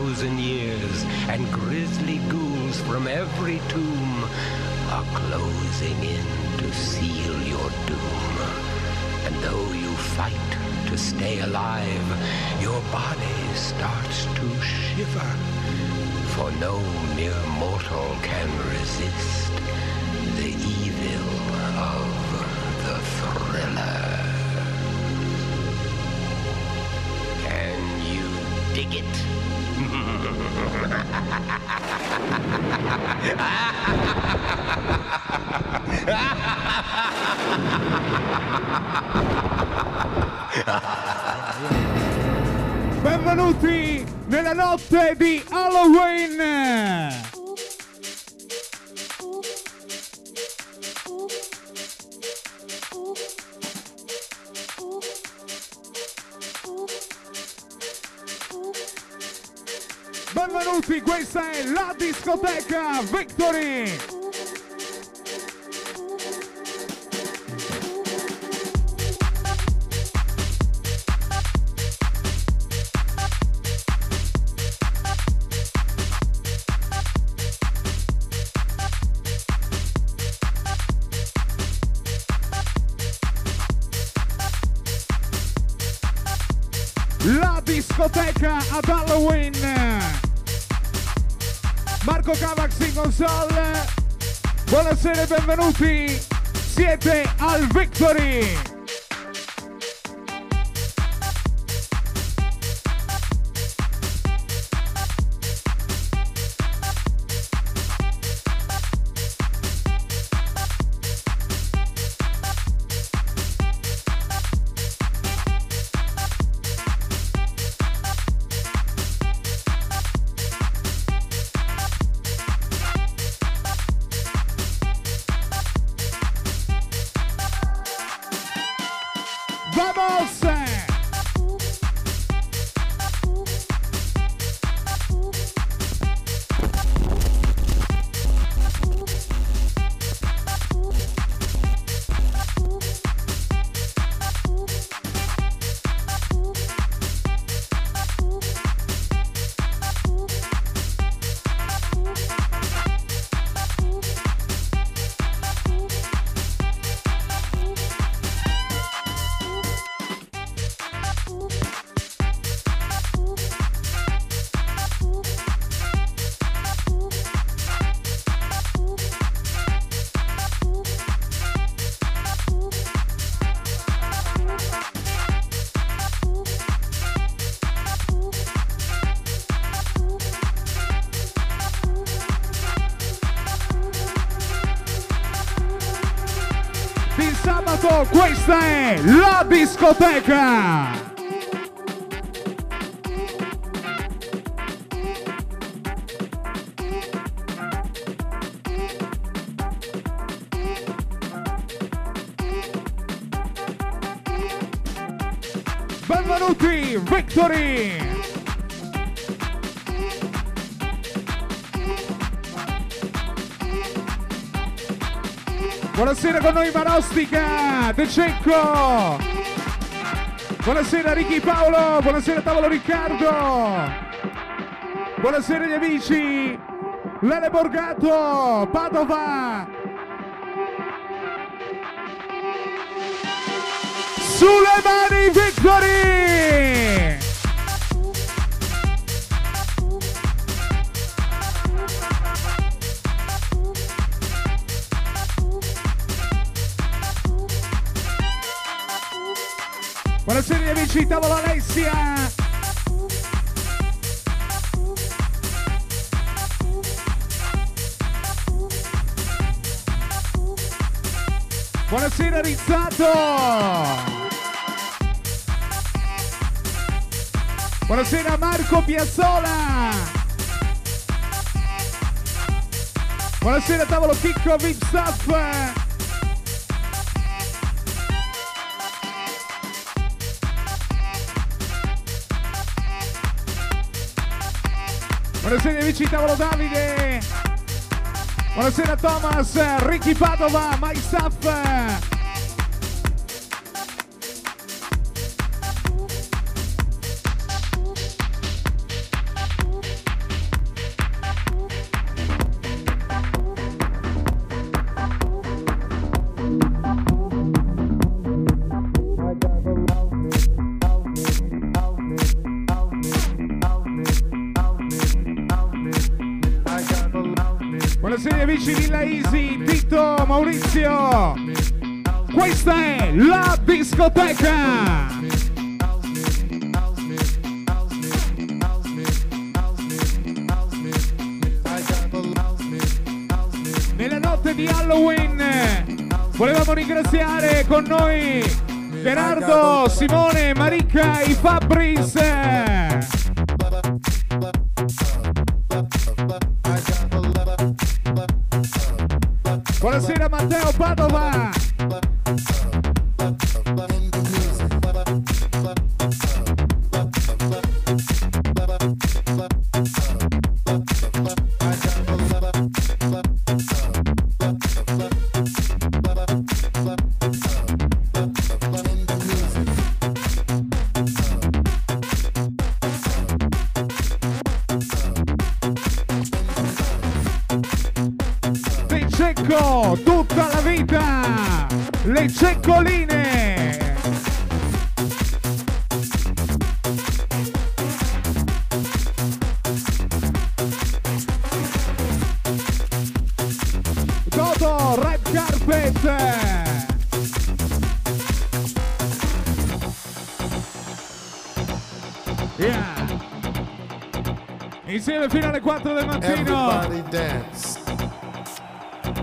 40,000 years, and grisly ghouls from every tomb are closing in to seal your doom. And though you fight to stay alive, your body starts to shiver. Benvenuti, questa è la discoteca Victory! Console. Buonasera e benvenuti. Siete al Victory. Discoteca! Benvenuti, Victory! Buonasera con noi Marostica, De Cecco. Buonasera Ricky Paolo, buonasera tavolo Riccardo. Buonasera gli amici. Lele Borgato, Padova. Sulle mani Victory! Amici, tavolo Alessia! Buonasera Rizzato! Buonasera Marco Piazzola! Buonasera tavolo Chicco Vip Buonasera amici tavolo Davide. Buonasera Thomas, Ricky Padova, My Staff.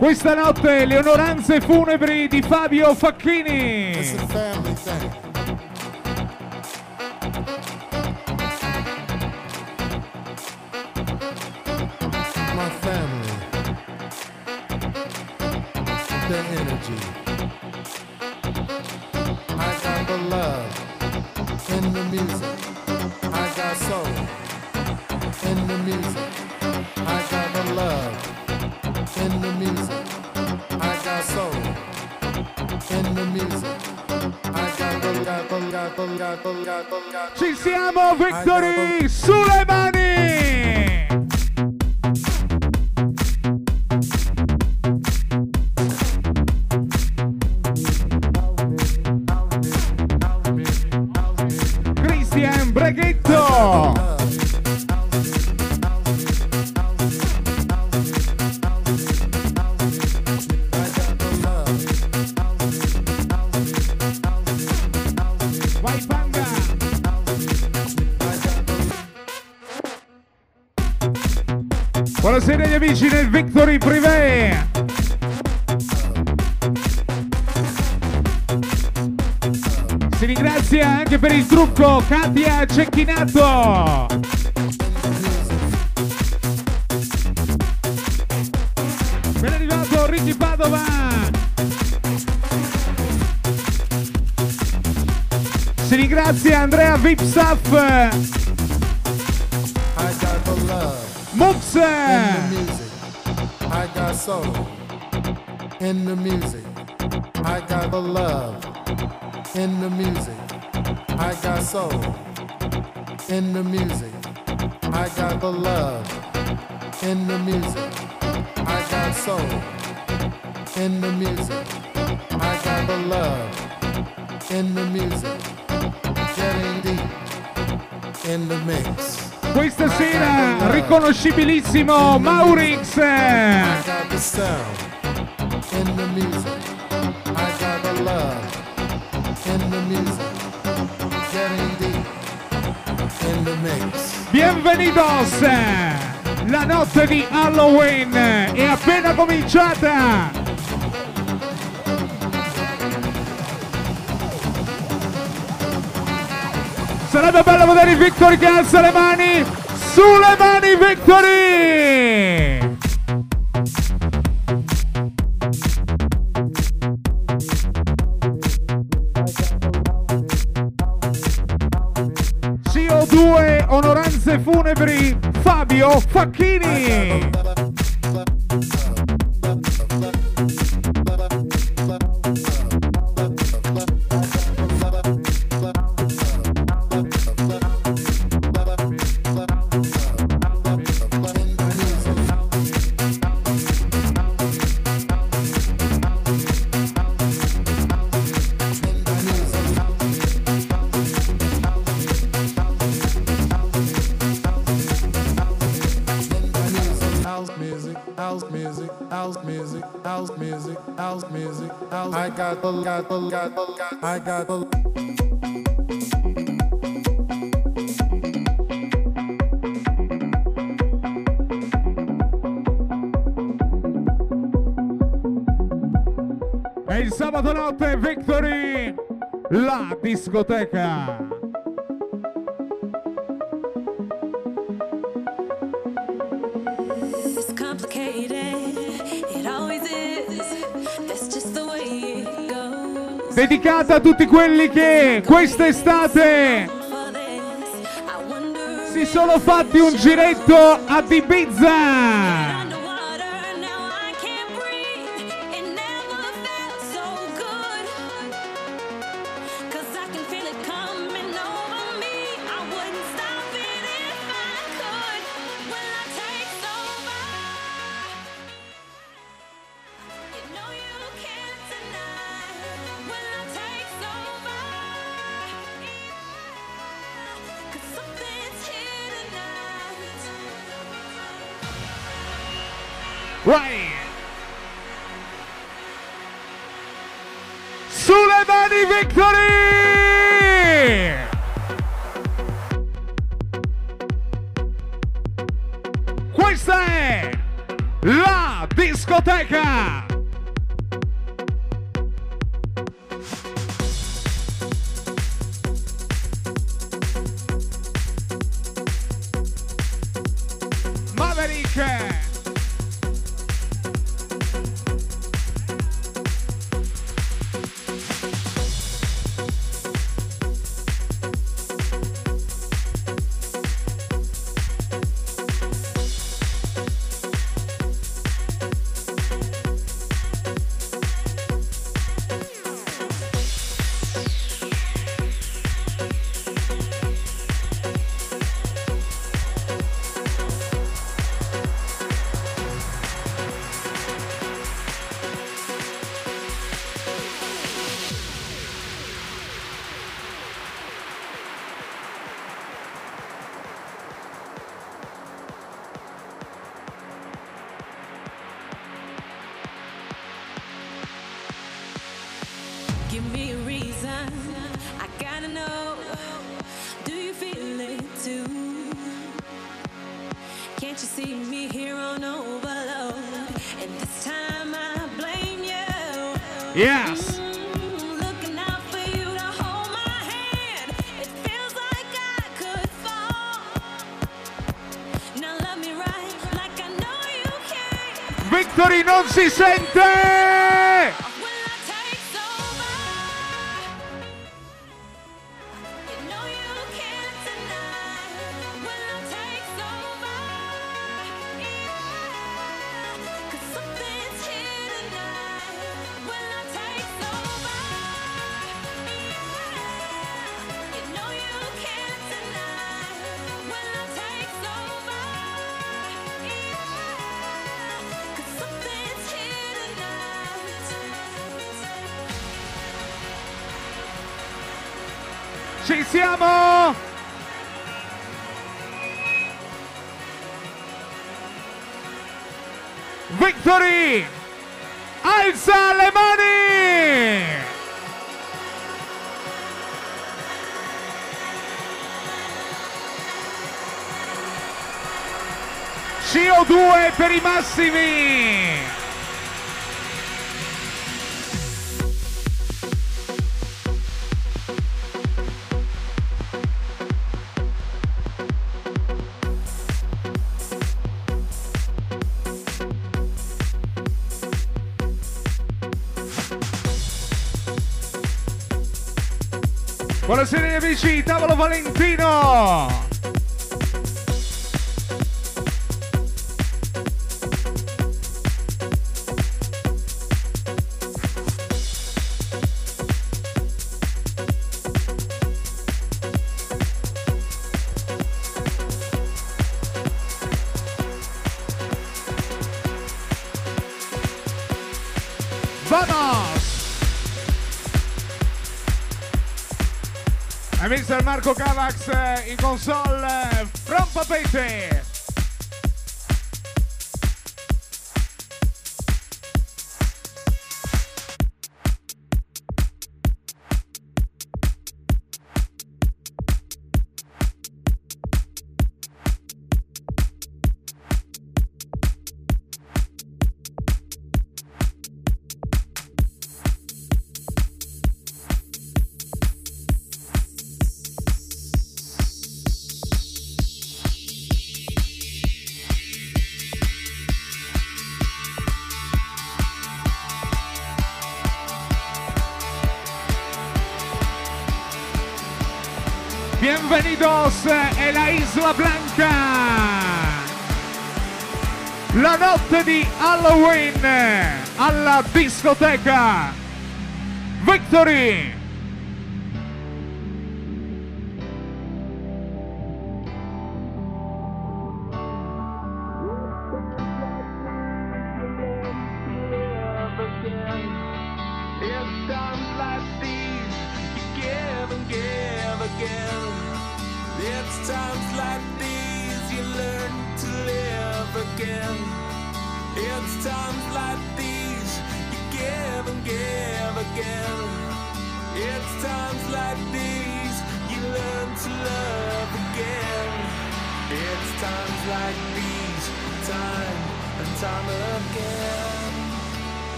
Questa notte le onoranze funebri di Fabio Facchini. Per il trucco Katia Cecchinato. Ben arrivato Ricky Padova. Si ringrazia Andrea Vipsaf. Moves. In the music, I got soul. In the music, I got the love. In the music, I got soul. In the music, I got the love. In the music, I got soul. In the music, I got the love. In the music, getting deep in the mix. Questa sera riconoscibilissimo Maurix. Bienvenidos! La notte di Halloween è appena cominciata! Sarebbe bello vedere il Victory che alza le mani. Sulle mani Victory! Fabio Facchini. Got. E il sabato notte Victory, la discoteca. Dedicata a tutti quelli che quest'estate si sono fatti un giretto a Ibiza. Si Ci siamo! Victory! Alza le mani! CO2 per i massimi! Buonasera amici, tavolo Valentino! Marco Cavax eh, in console eh, from Papete. Blanca. La notte di Halloween alla discoteca. Victory!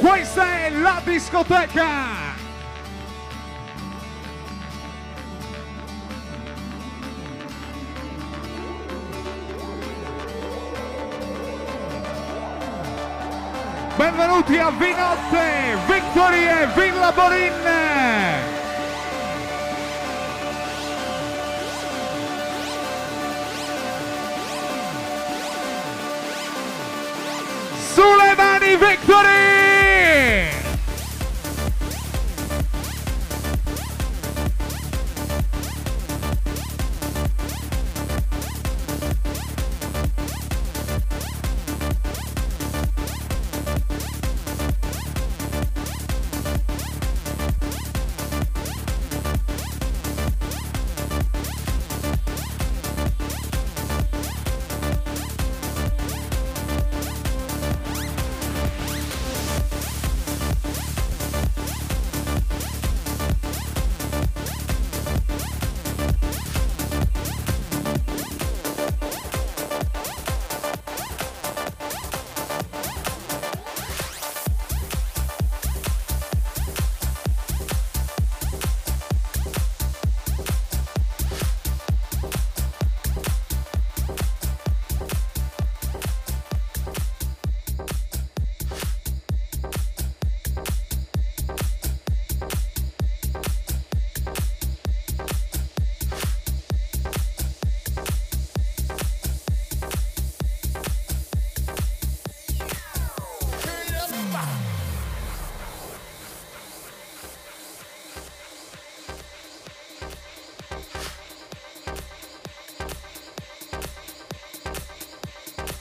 Questa è la discoteca! Benvenuti a Vinotte, Victory e Villa Borin!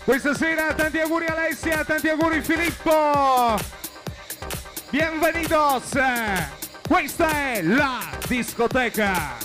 Questa sera tanti auguri Alessia, tanti auguri Filippo. Bienvenidos. Questa è la discoteca.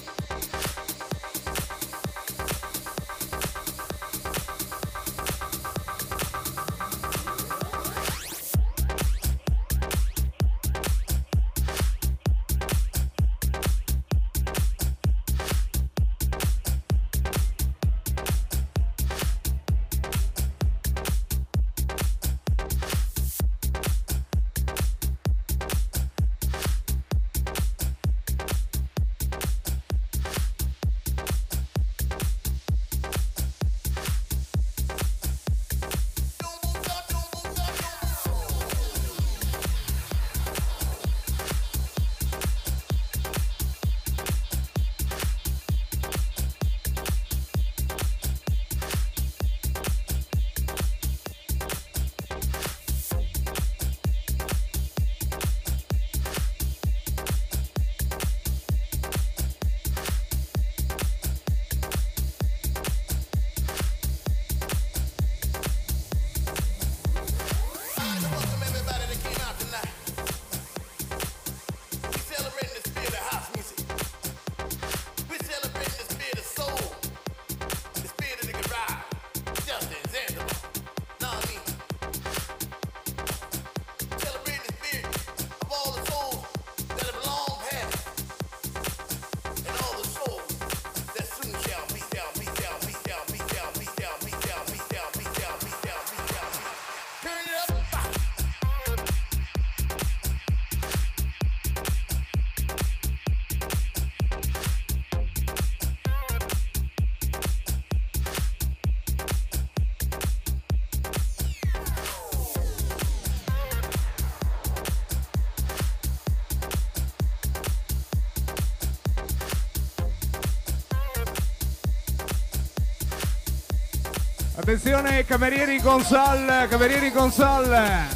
Attenzione, camerieri console, camerieri console.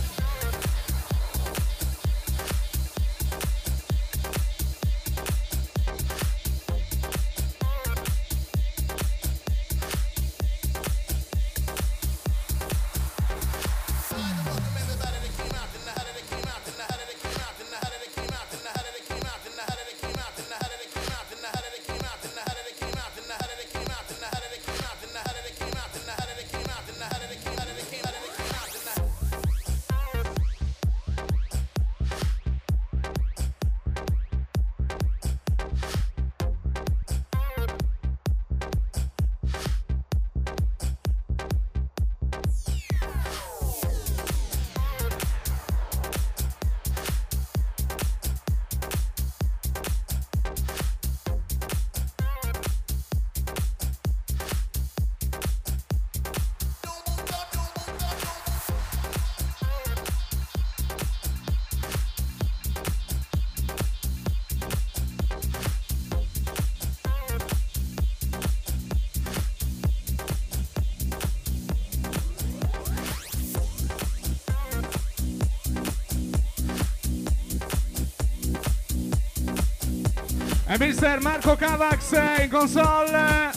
E mister Marco Cavax in console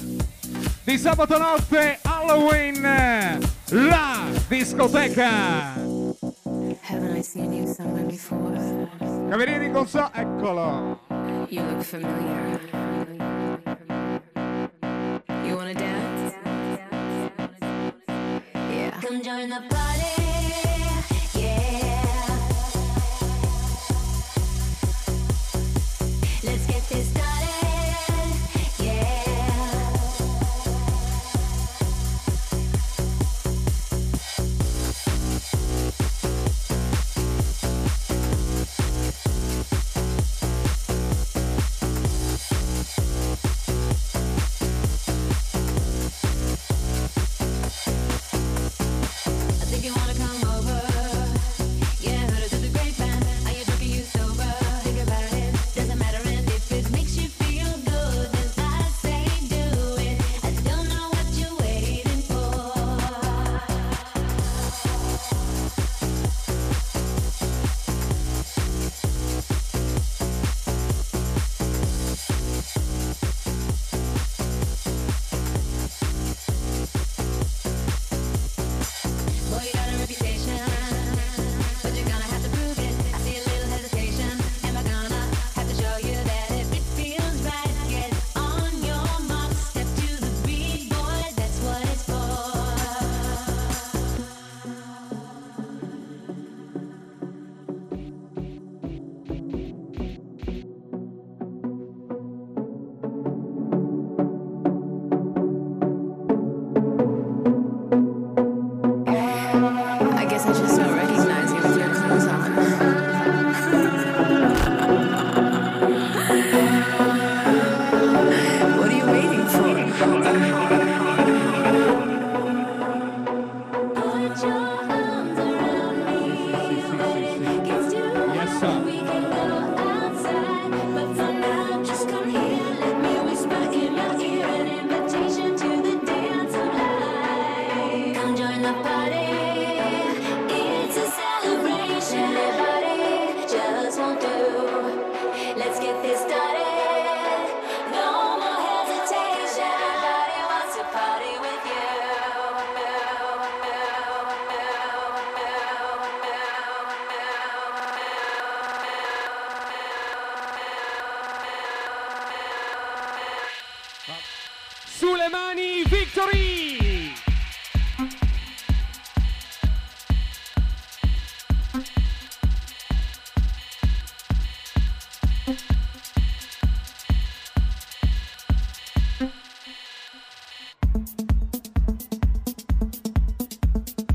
di sabato notte Halloween, la discoteca. Haven't I seen you somewhere before? Cameriere in console, eccolo. You look familiar.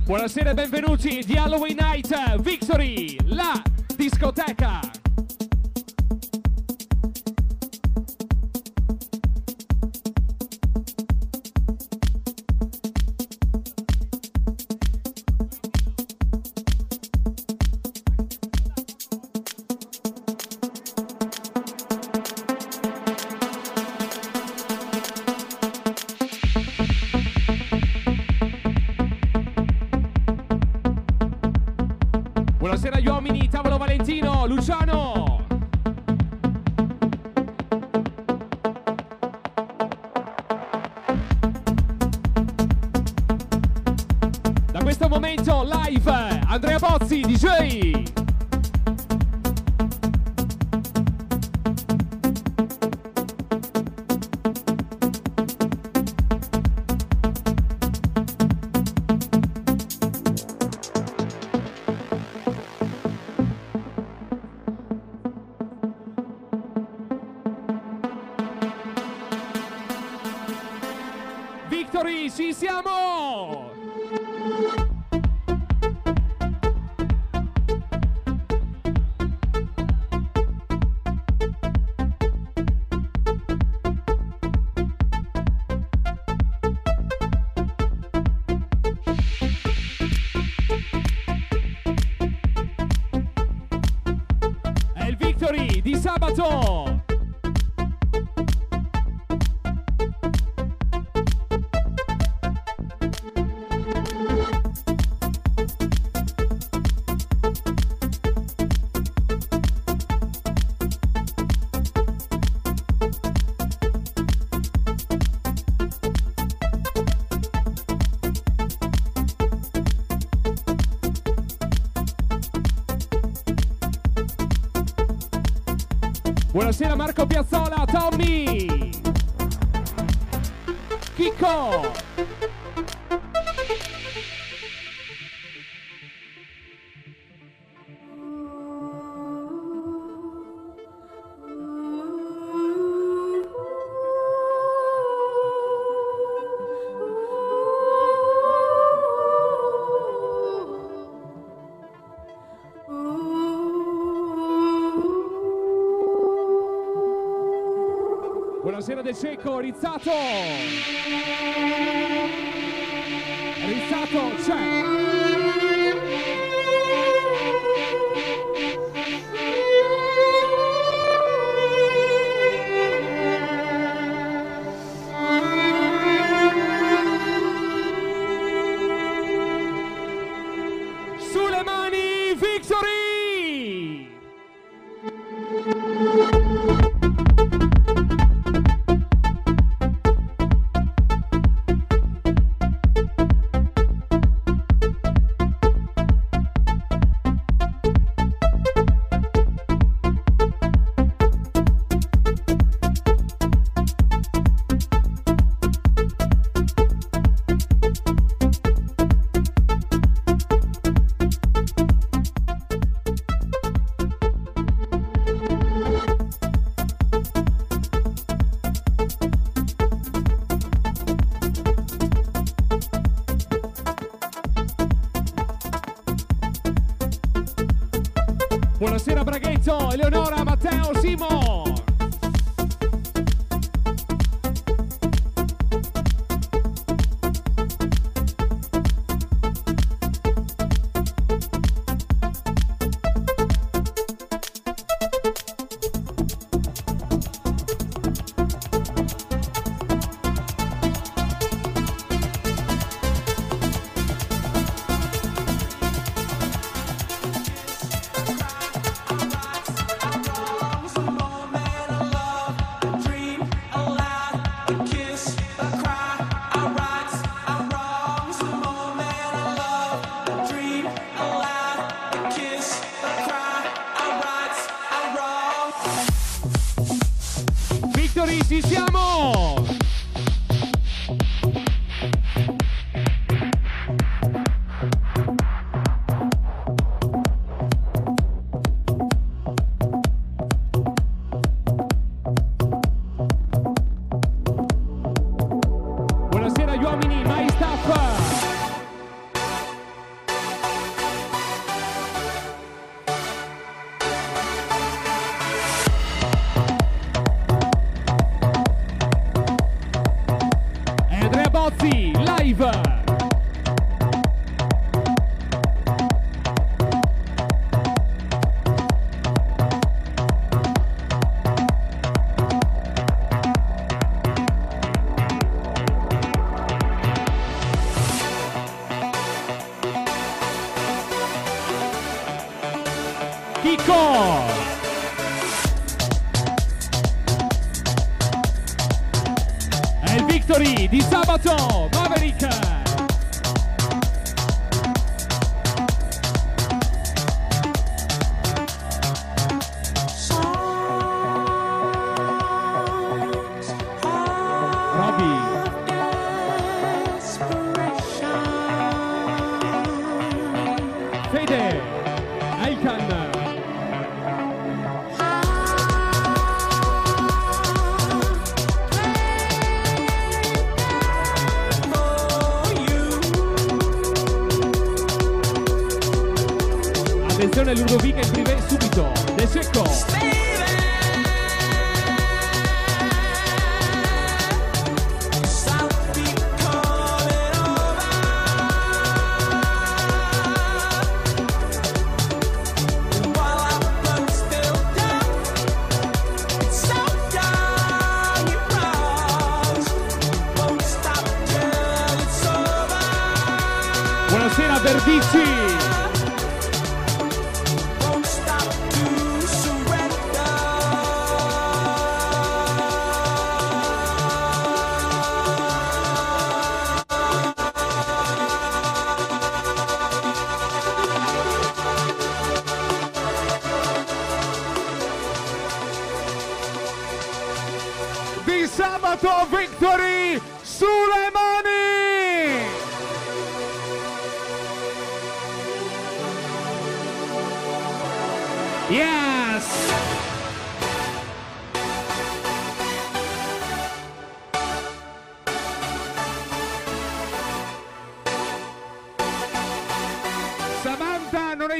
Buonasera e benvenuti di Halloween Night Victory, la discoteca. De Cecco, Rizzato! Rizzato c'è!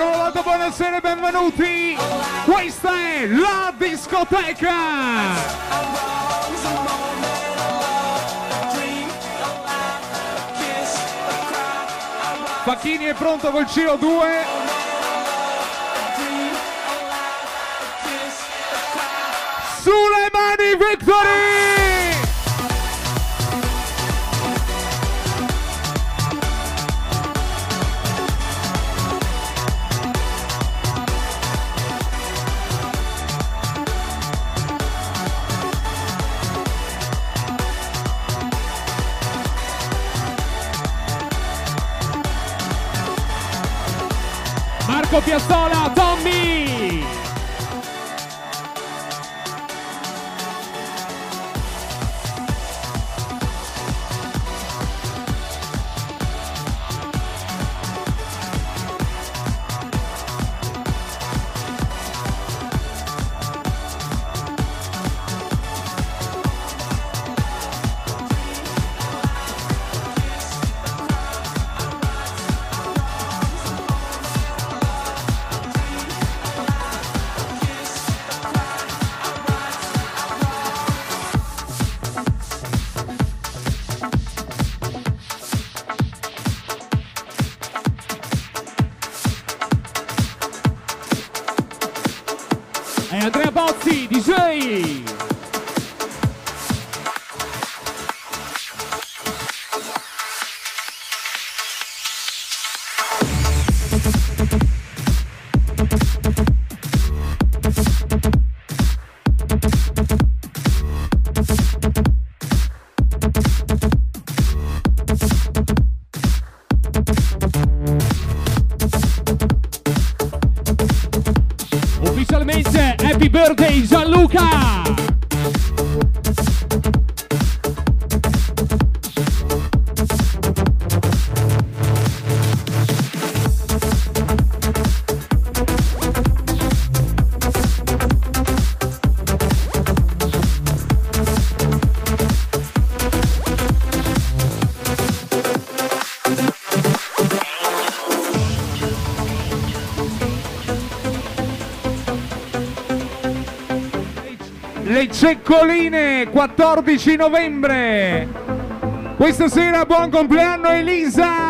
Eccolo buonasera e benvenuti! Questa è la discoteca! Facchini è pronto col CO2 sulle mani Victory Happy birthday, Gianluca! Ceccoline, 14 novembre. Questa sera buon compleanno Elisa!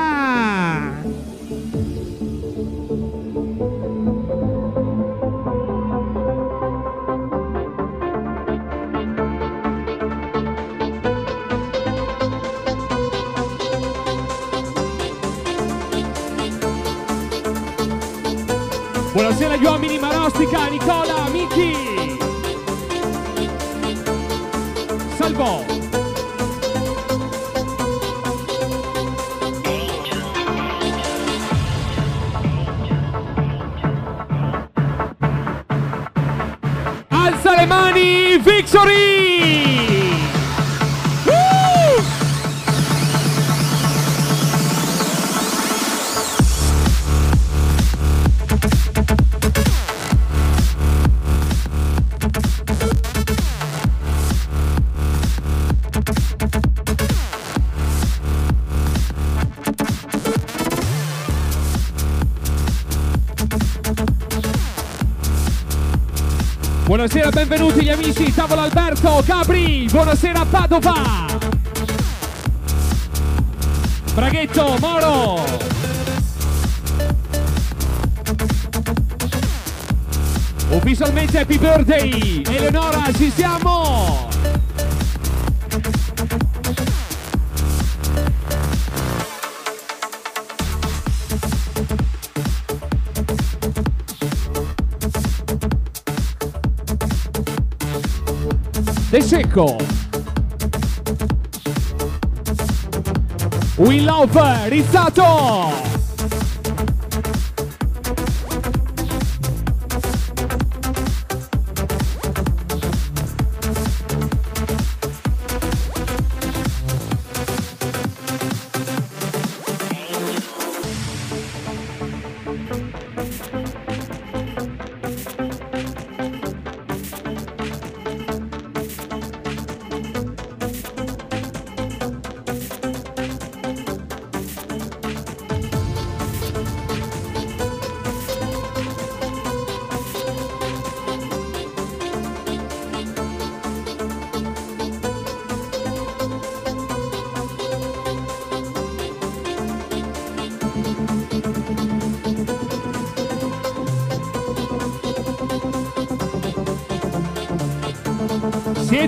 Buonasera, benvenuti gli amici, tavolo Alberto, Capri, buonasera Padova. Braghetto, Moro. Ufficialmente happy birthday, Eleonora, ci siamo. Secco. We Love Rizzato.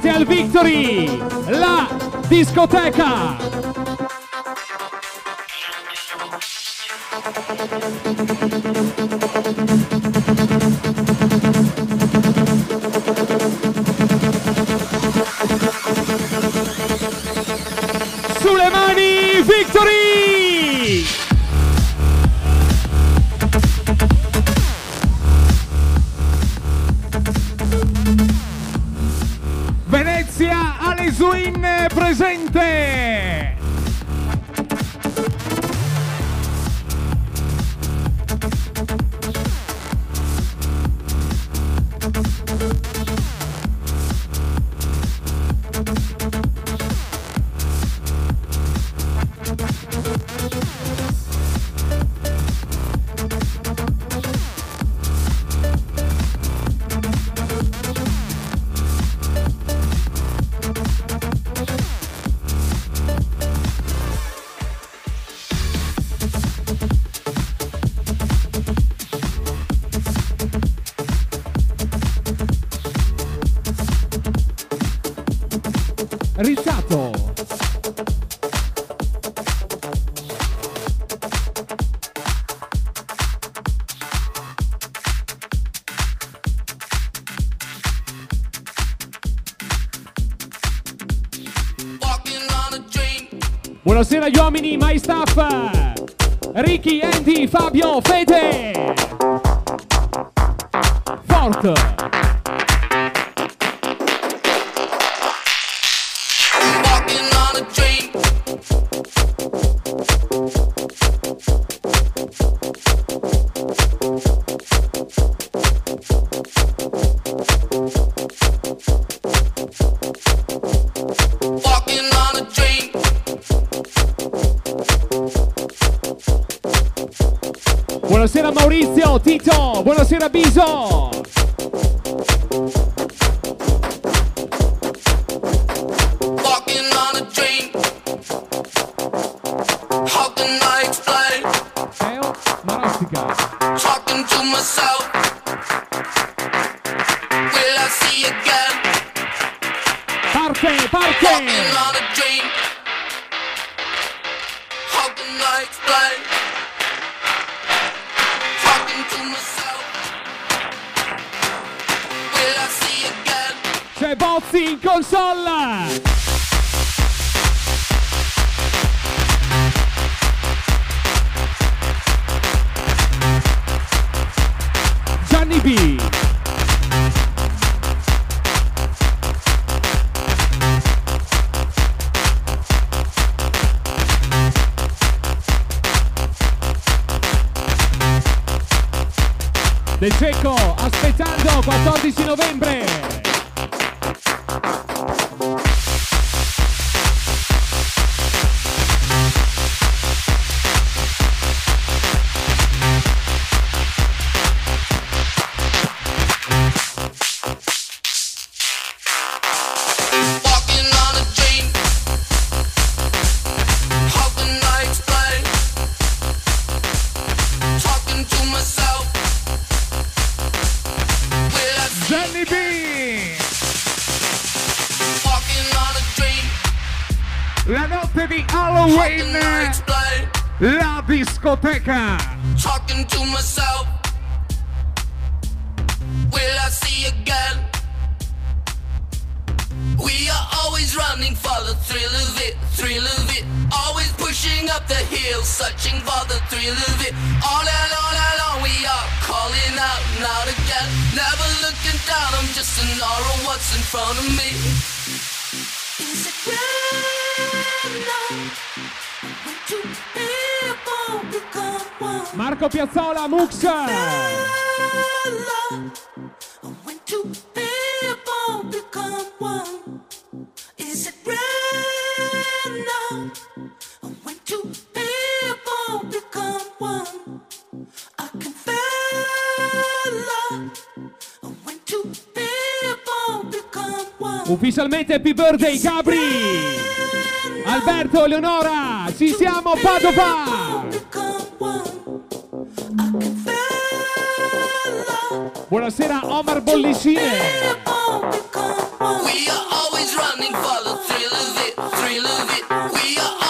Siete al Victory, la discoteca. Buonasera agli uomini, my staff. Ricky, Andy, Fabio, Fede. Forte. Tito, buonasera Biso. Discoteca! Talking to myself. Will I see again? We are always running for the thrill of it, thrill of it. Always pushing up the hill, searching for the thrill of it. All and all and on we are calling out, not again. Never looking down, I'm just aura of what's in front of me. Is it random when people become one. Ufficialmente happy birthday Gabri! Alberto, Leonora, ci siamo Padova! Buonasera Omar Bollicine! We are always running for the thrill of it, thrill of it. We are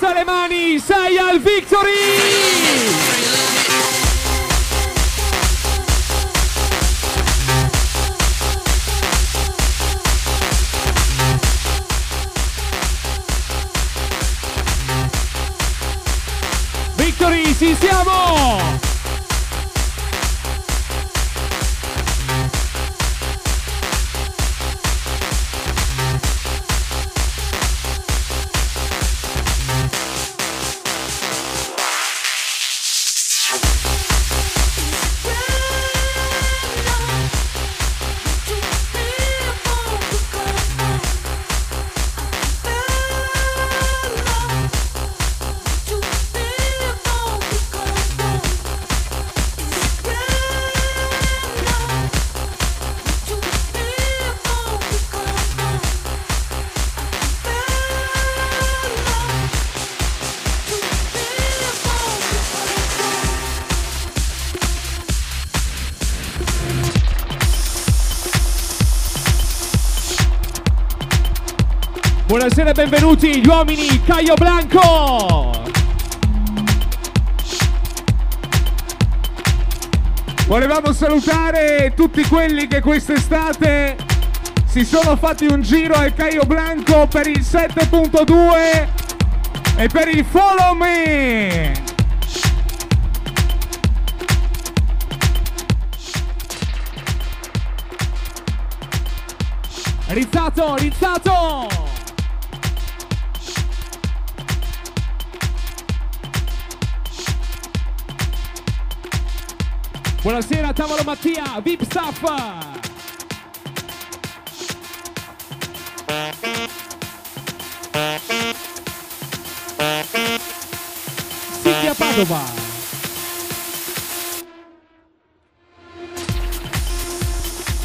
Alza le mani, sei al victory! Buonasera e benvenuti gli uomini Caio Blanco! Volevamo salutare tutti quelli che quest'estate si sono fatti un giro al Caio Blanco per il 7.2 e per il Follow Me! Rizzato, rizzato! Buonasera, tavolo Mattia, VIP Staff. Silvia Padova.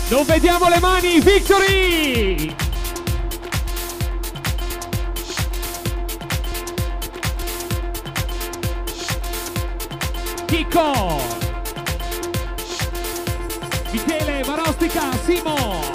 Non vediamo le mani, Victory! Chicco! Mónica Simo.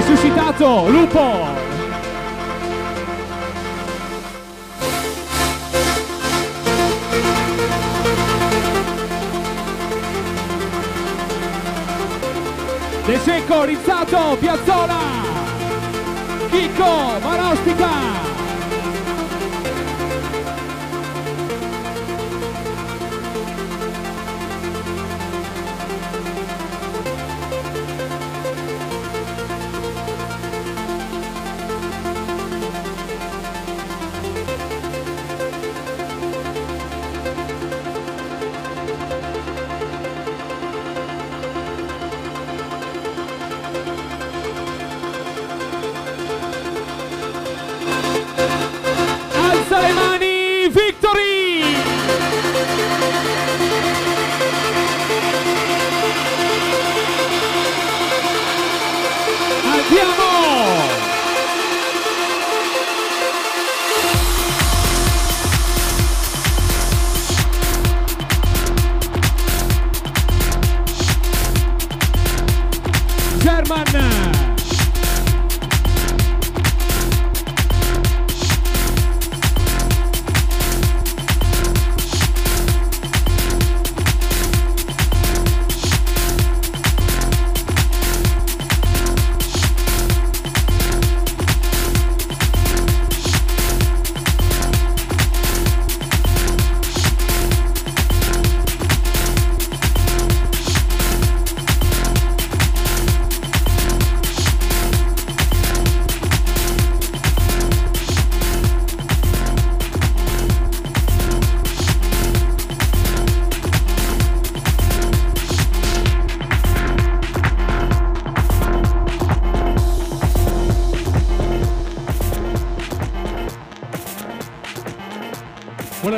Resuscitato, lupo! De Secco, Rizzato, Piazzola, Chicco, Marostica.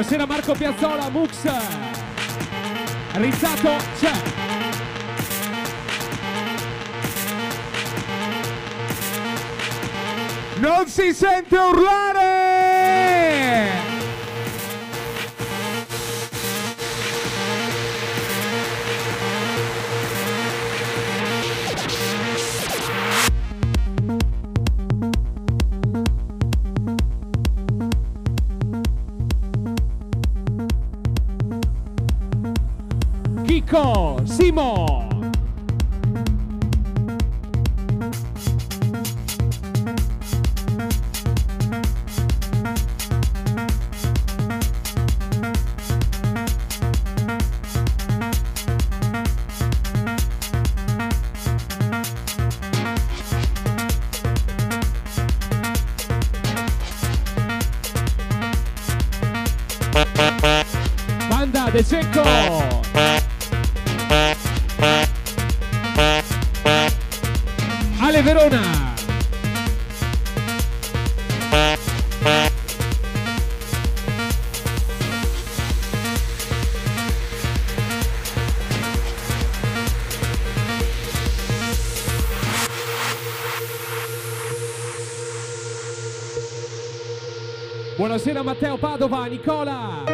Buonasera Marco Piazzola, Mux. Rizzato c'è. Non si sente urlare! Buonasera Matteo Padova, Nicola.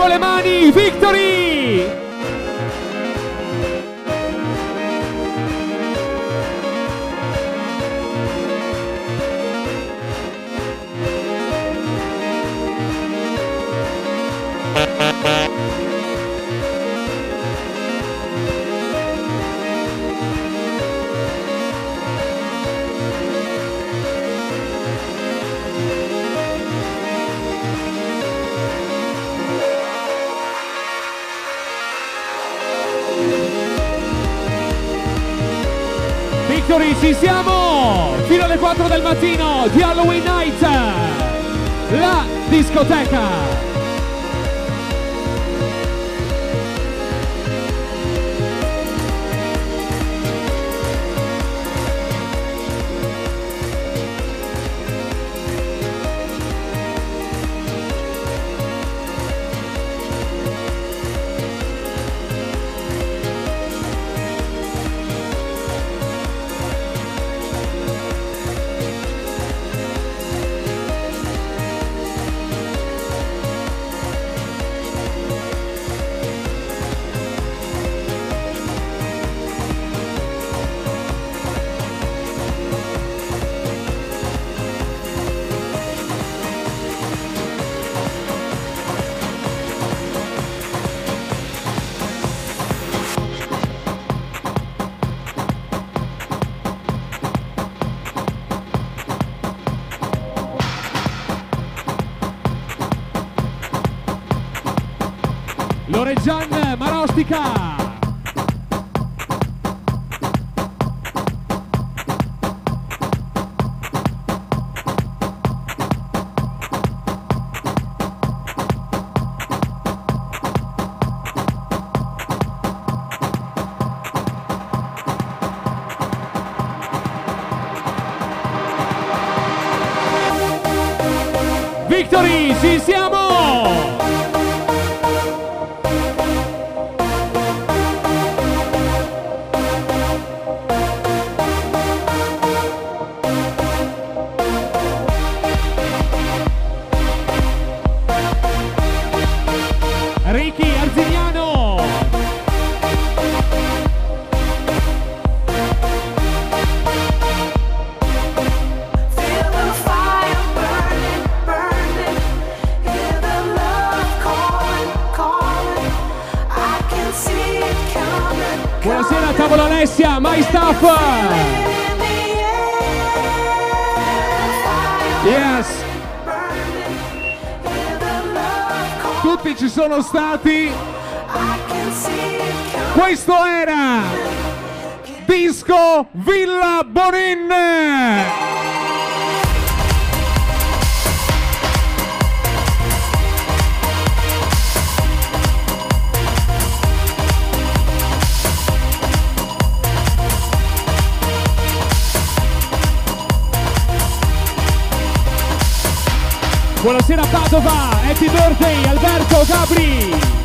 Vediamo le mani, Victory, ci siamo! Fino alle 4 del mattino di Halloween Night! La discoteca! Marostica! Disco Villa Bonin! Buonasera Padova, happy birthday Alberto Gabri!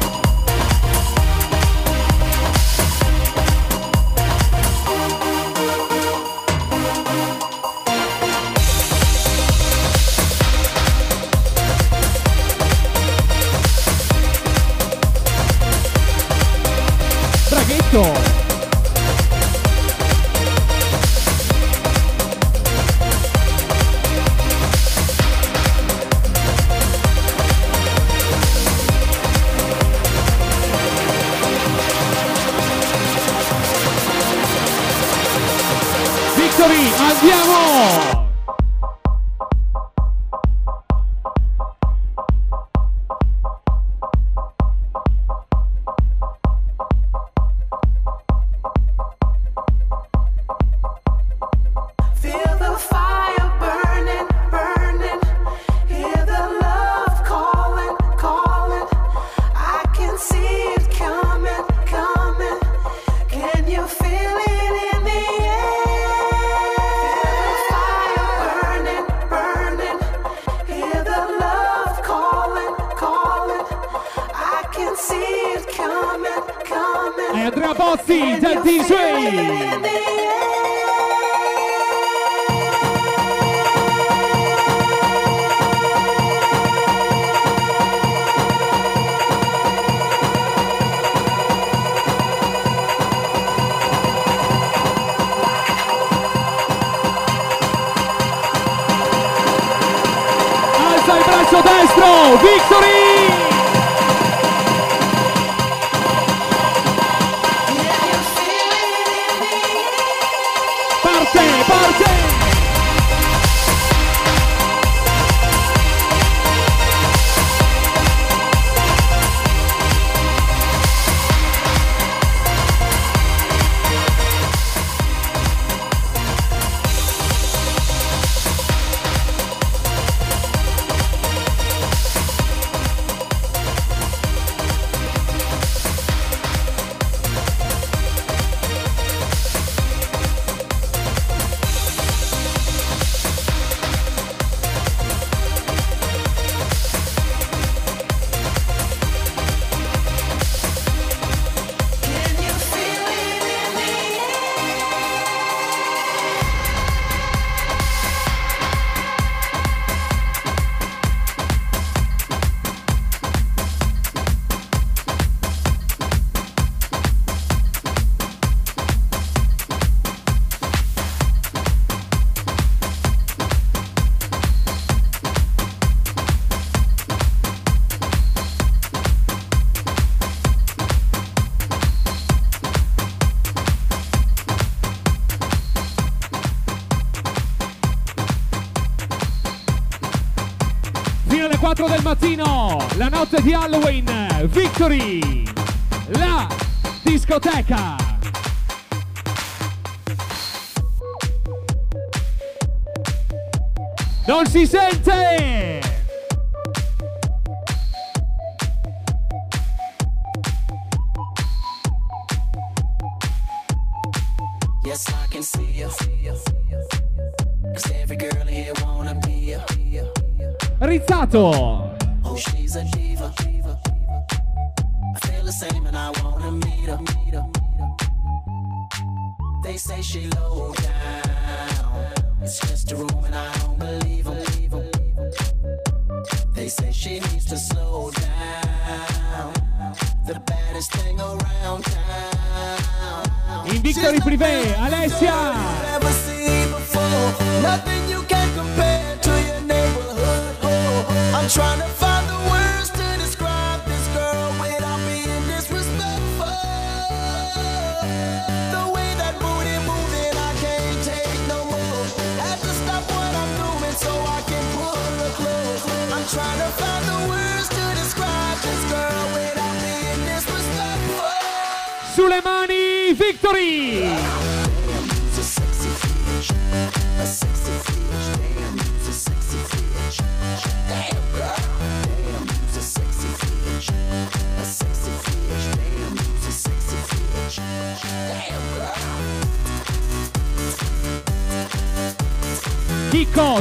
Di Halloween, Victory,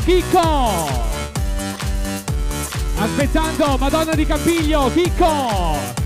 Chicco! Aspettando, Madonna di Campiglio, Chicco!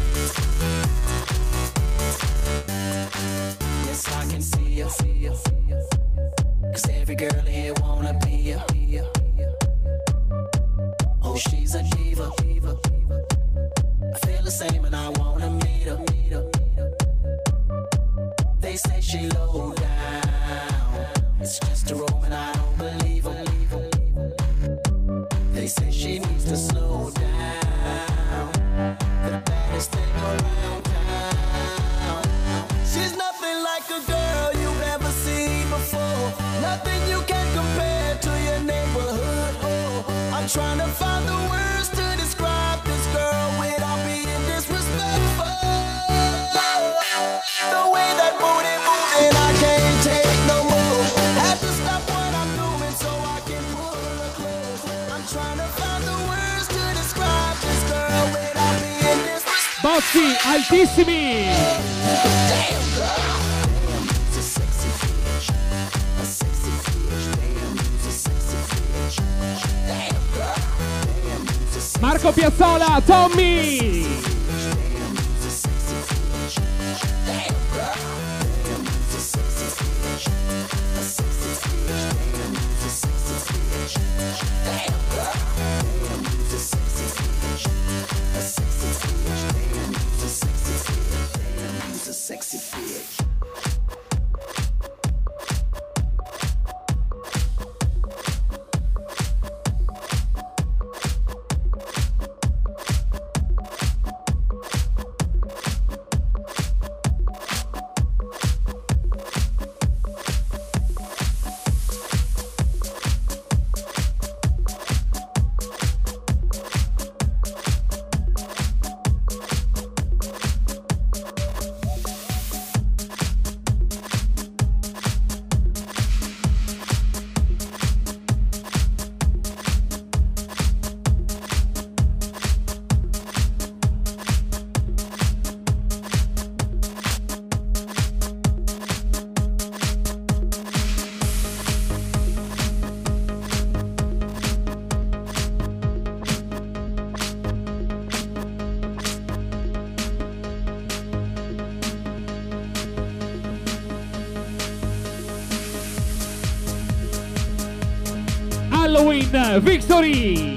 Victory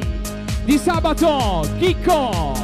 di sabato Chicco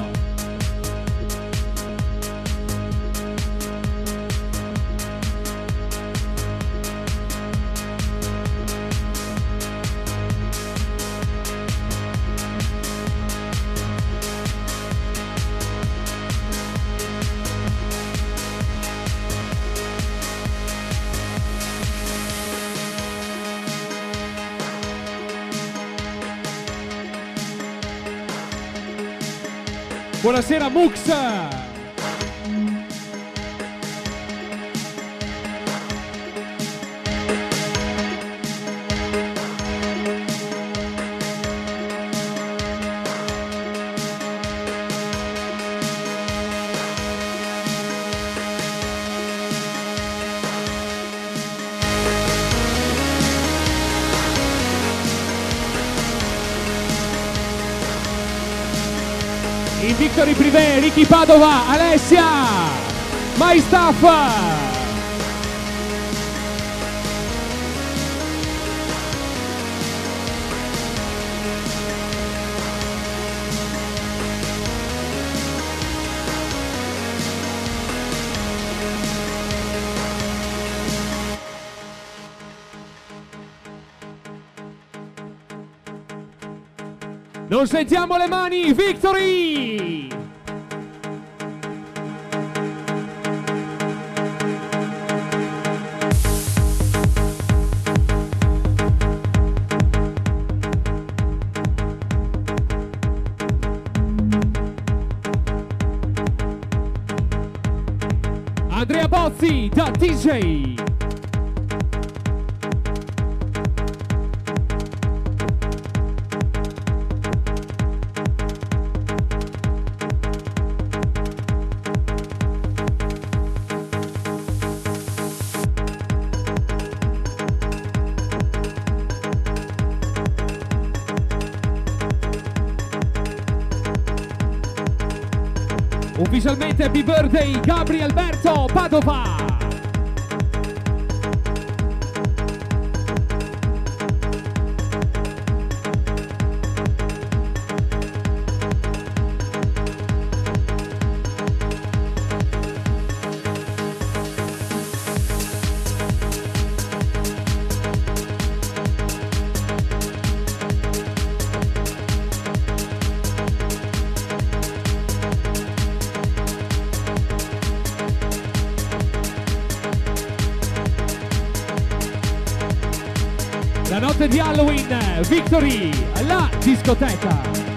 Buonasera Mux! Ricky Padova, Alessia, My Staff. Non sentiamo le mani, Victory! Ufficialmente happy birthday Gabri Alberto Padova! Victory, la discoteca.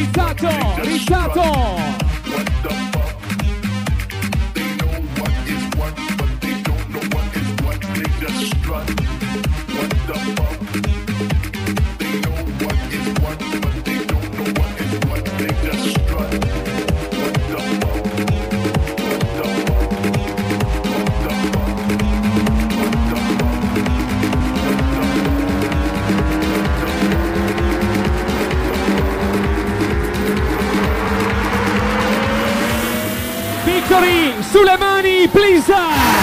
Rizzato, Rizzato. please.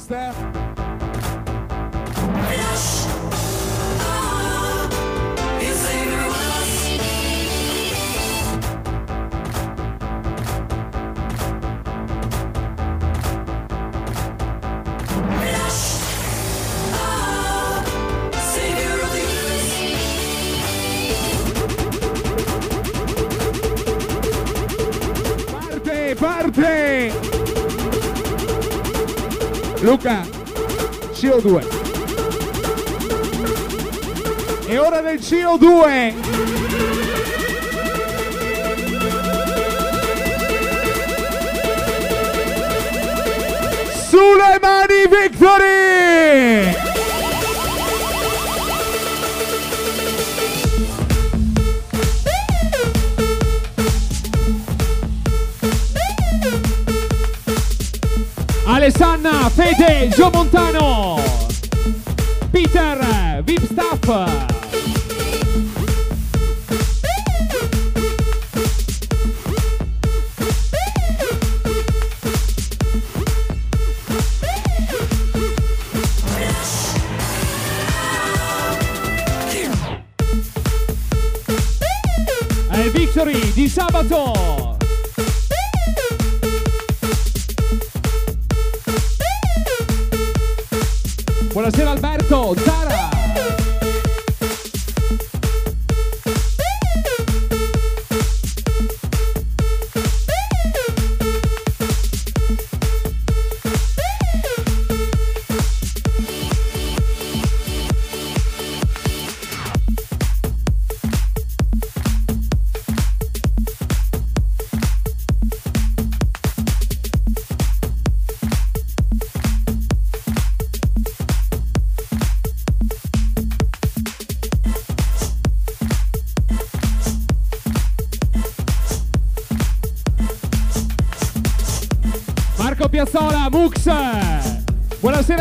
Praise them. victory di sabato. Buonasera Alberto, Zara.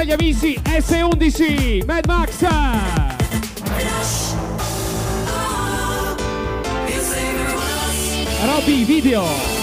Agli amici S11, Mad Max. Robby, video.